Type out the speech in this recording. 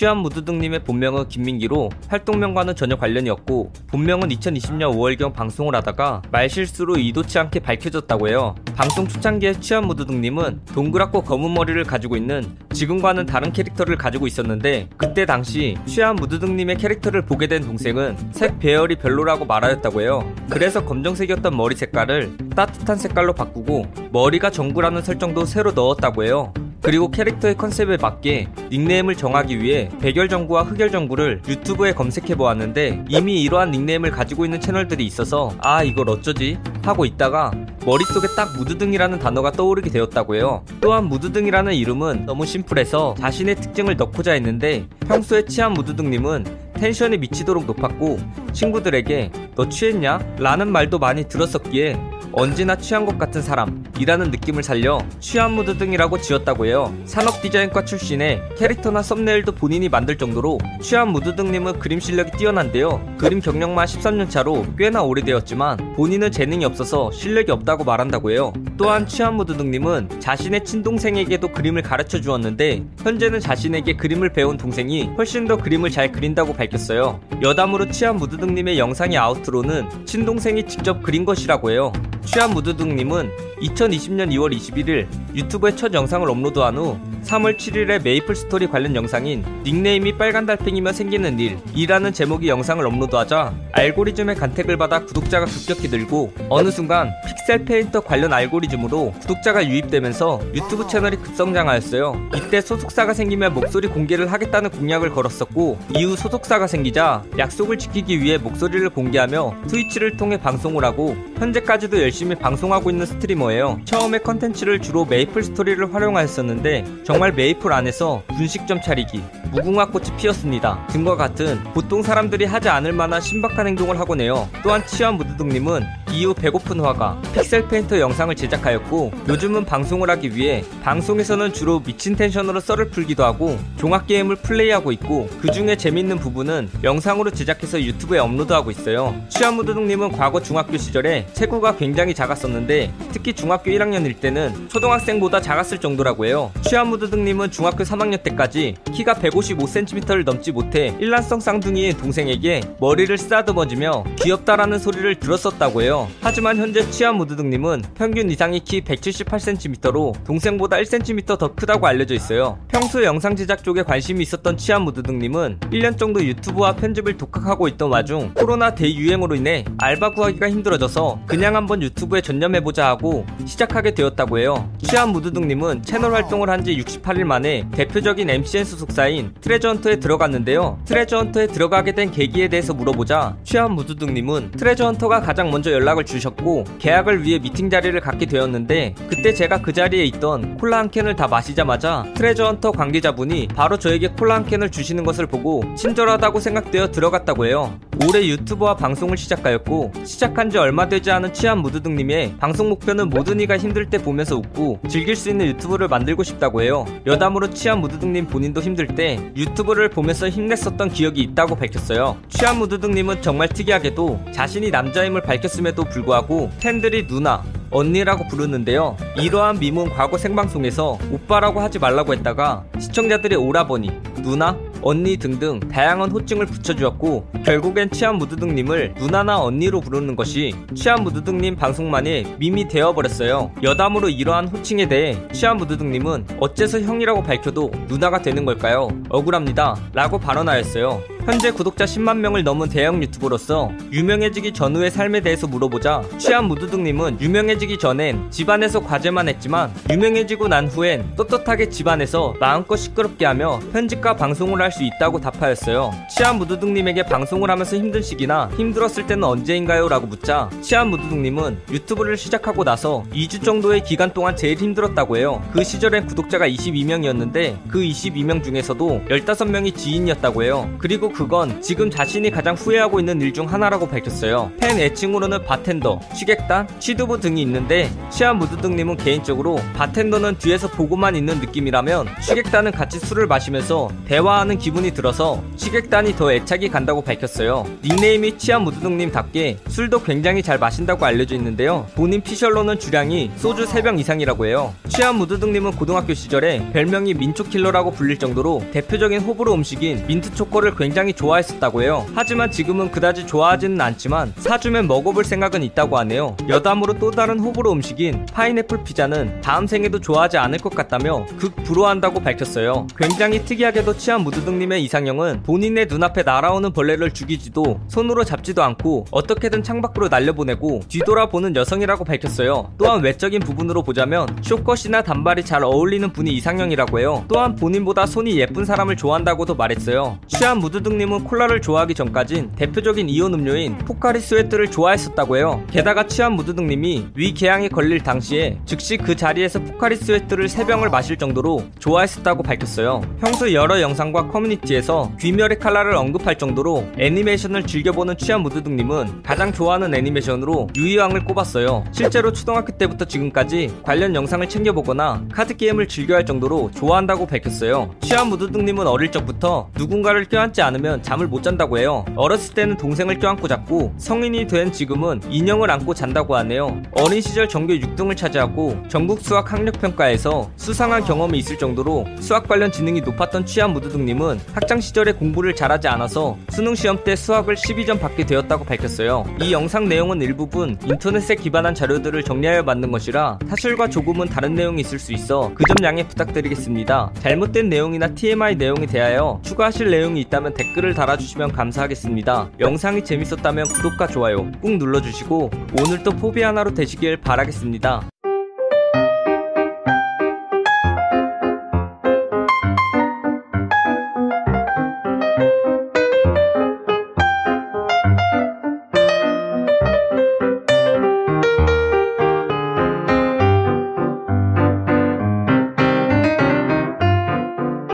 취한 무드등님의 본명은 김민기로 활동명과는 전혀 관련이 없고 본명은 2020년 5월경 방송을 하다가 말실수로 의도치 않게 밝혀졌다고 해요. 방송 초창기에 취한 무드등님은 동그랗고 검은 머리를 가지고 있는 지금과는 다른 캐릭터를 가지고 있었는데 그때 당시 취한 무드등님의 캐릭터를 보게 된 동생은 색 배열이 별로라고 말하였다고 해요. 그래서 검정색이었던 머리 색깔을 따뜻한 색깔로 바꾸고 머리가 정구라는 설정도 새로 넣었다고 해요. 그리고 캐릭터의 컨셉에 맞게 닉네임을 정하기 위해 백열정구와 흑열정구를 유튜브에 검색해 보았는데 이미 이러한 닉네임을 가지고 있는 채널들이 있어서 아 이걸 어쩌지 하고 있다가 머릿속에 딱 무드등이라는 단어가 떠오르게 되었다고 해요. 또한 무드등이라는 이름은 너무 심플해서 자신의 특징을 넣고자 했는데 평소에 취한 무드등님은 텐션이 미치도록 높았고 친구들에게 너 취했냐? 라는 말도 많이 들었었기에 언제나 취한 것 같은 사람이라는 느낌을 살려 취한 무드 등이라고 지었다고 해요. 산업 디자인과 출신의 캐릭터나 썸네일도 본인이 만들 정도로 취한 무드 등님은 그림 실력이 뛰어난데요. 그림 경력만 13년 차로 꽤나 오래되었지만 본인은 재능이 없어서 실력이 없다고 말한다고 해요. 또한 취한 무드 등님은 자신의 친동생에게도 그림을 가르쳐 주었는데 현재는 자신에게 그림을 배운 동생이 훨씬 더 그림을 잘 그린다고 밝혔어요. 여담으로 취한 무드 등님의 영상의 아우트로는 친동생이 직접 그린 것이라고 해요. 취한 무드등님은 2020년 2월 21일 유튜브에 첫 영상을 업로드한 후 3월 7일에 메이플 스토리 관련 영상인 닉네임이 빨간 달팽이면 생기는 일 이라는 제목의 영상을 업로드하자 알고리즘의 간택을 받아 구독자가 급격히 늘고 어느 순간 픽셀 페인터 관련 알고리즘으로 구독자가 유입되면서 유튜브 채널이 급성장하였어요. 이때 소속사가 생기면 목소리 공개를 하겠다는 공약을 걸었었고 이후 소속사가 생기자 약속을 지키기 위해 목소리를 공개하며 트위치를 통해 방송을 하고 현재까지도 열심히 방송하고 있는 스트리머예요. 처음에 컨텐츠를 주로 메이플 스토리를 활용하였었는데 정말 메이플 안에서 분식점 차리기, 무궁화꽃이 피었습니다. 등과 같은 보통 사람들이 하지 않을 만한 신박한 행동을 하곤 해요. 또한 취한 무드등님은 이후 배고픈 화가 픽셀 페인터 영상을 제작하였고 요즘은 방송을 하기 위해 방송에서는 주로 미친 텐션으로 썰을 풀기도 하고 종합 게임을 플레이하고 있고 그 중에 재밌는 부분은 영상으로 제작해서 유튜브에 업로드하고 있어요. 취한무드등님은 과거 중학교 시절에 체구가 굉장히 작았었는데 특히 중학교 1학년일 때는 초등학생보다 작았을 정도라고 해요. 취한무드등님은 중학교 3학년 때까지 키가 155cm를 넘지 못해 일란성 쌍둥이인 동생에게 머리를 쓰다듬어주며 귀엽다라는 소리를 들었었다고 해요. 하지만 현재 취한 무드등님은 평균 이상의 키 178cm로 동생보다 1cm 더 크다고 알려져 있어요. 평소 영상 제작 쪽에 관심이 있었던 취한 무드등님은 1년 정도 유튜브와 편집을 독학하고 있던 와중 코로나 대유행으로 인해 알바 구하기가 힘들어져서 그냥 한번 유튜브에 전념해보자 하고 시작하게 되었다고 해요. 취한 무드등님은 채널 활동을 한 지 68일 만에 대표적인 MCN 소속사인 트레저 헌터에 들어갔는데요. 트레저 헌터에 들어가게 된 계기에 대해서 물어보자 취한 무드등님은 트레저 헌터가 가장 먼저 연락 연락을 주셨고 계약을 위해 미팅 자리를 갖게 되었는데 그때 제가 그 자리에 있던 콜라 한 캔을 다 마시자마자 트레저 헌터 관계자분이 바로 저에게 콜라 한 캔을 주시는 것을 보고 친절하다고 생각되어 들어갔다고 해요. 올해 유튜버와 방송을 시작하였고 시작한 지 얼마 되지 않은 취한 무드등님의 방송 목표는 모든 이가 힘들 때 보면서 웃고 즐길 수 있는 유튜브를 만들고 싶다고 해요. 여담으로 취한 무드등님 본인도 힘들 때 유튜브를 보면서 힘냈었던 기억이 있다고 밝혔어요. 취한 무드등님은 정말 특이하게도 자신이 남자임을 밝혔음에도 에도 불구하고 팬들이 누나, 언니라고 부르는데요. 이러한 밈은 과거 생방송에서 오빠라고 하지 말라고 했다가 시청자들의 오라버니, 누나, 언니 등등 다양한 호칭을 붙여주었고 결국엔 치안 무드등님을 누나나 언니로 부르는 것이 치안 무드등님 방송만의 밈이 되어버렸어요. 여담으로 이러한 호칭에 대해 치안 무드등님은 어째서 형이라고 밝혀도 누나가 되는 걸까요? 억울합니다. 라고 발언하였어요. 현재 구독자 10만 명을 넘은 대형 유튜버로서 유명해지기 전후의 삶에 대해서 물어보자 취한 무드등님은 유명해지기 전엔 집안에서 과제만 했지만 유명해지고 난 후엔 떳떳하게 집안에서 마음껏 시끄럽게 하며 편집과 방송을 할 수 있다고 답하였어요. 취한 무드등님에게 방송을 하면서 힘든 시기나 힘들었을 때는 언제인가요? 라고 묻자 취한 무드등님은 유튜브를 시작하고 나서 2주 정도의 기간 동안 제일 힘들었다고 해요. 그 시절엔 구독자가 22명이었는데 그 22명 중에서도 15명이 지인이었다고 해요. 그리고 그건 지금 자신이 가장 후회하고 있는 일 중 하나라고 밝혔어요. 팬 애칭으로는 바텐더, 취객단, 취두부 등이 있는데 취한 무드등님은 개인적으로 바텐더는 뒤에서 보고만 있는 느낌이라면 취객단은 같이 술을 마시면서 대화하는 기분이 들어서 취객단이 더 애착이 간다고 밝혔어요. 닉네임이 취한 무드등님답게 술도 굉장히 잘 마신다고 알려져 있는데요. 본인 피셜로는 주량이 소주 3병 이상이라고 해요. 취한 무드등님은 고등학교 시절에 별명이 민초킬러라고 불릴 정도로 대표적인 호불호 음식인 민트초코를 굉장히 좋아했었다고 해요. 하지만 지금은 그다지 좋아하지는 않지만 사주면 먹어볼 생각은 있다고 하네요. 여담으로 또 다른 호불호 음식인 파인애플 피자는 다음 생에도 좋아하지 않을 것 같다며 극 불호한다고 밝혔어요. 굉장히 특이하게도 취한 무드등님의 이상형은 본인의 눈앞에 날아오는 벌레를 죽이지도 손으로 잡지도 않고 어떻게든 창밖으로 날려보내고 뒤돌아보는 여성이라고 밝혔어요. 또한 외적인 부분으로 보자면 쇼컷이나 단발이 잘 어울리는 분이 이상형이라고 해요. 또한 본인보다 손이 예쁜 사람을 좋아한다고도 말했어요. 취한 무드등 님은 콜라를 좋아하기 전까진 대표적인 이온 음료인 포카리 스웨트를 좋아했었다고 해요. 게다가 취한 무드등님이 위궤양에 걸릴 당시에 즉시 그 자리에서 포카리 스웨트를 3병을 마실 정도로 좋아했었다고 밝혔어요. 평소 여러 영상과 커뮤니티에서 귀멸의 칼날을 언급할 정도로 애니메이션을 즐겨보는 취한 무드등님은 가장 좋아하는 애니메이션으로 유희왕을 꼽았어요. 실제로 초등학교 때부터 지금까지 관련 영상을 챙겨보거나 카드게임을 즐겨할 정도로 좋아한다고 밝혔어요. 취한 무드등님은 어릴 적부터 누군가를 껴안지 않으면 잠을 못 잔다고 해요. 어렸을 때는 동생을 껴안고 잤고 성인이 된 지금은 인형을 안고 잔다고 하네요. 어린 시절 전교 6등을 차지하고 전국 수학 학력 평가에서 수상한 경험이 있을 정도로 수학 관련 지능이 높았던 취한 무드등님은 학창 시절에 공부를 잘하지 않아서 수능 시험 때 수학을 12점 받게 되었다고 밝혔어요. 이 영상 내용은 일부분 인터넷에 기반한 자료들을 정리하여 만든 것이라 사실과 조금은 다른 내용이 있을 수 있어 그 점 양해 부탁드리겠습니다. 잘못된 내용이나 TMI 내용에 대하여 추가하실 내용이 있다면 댓글을 달아주시면 감사하겠습니다. 영상이 재밌었다면 구독과 좋아요 꾹 눌러주시고 오늘도 포비 하나로 되시길 바라겠습니다.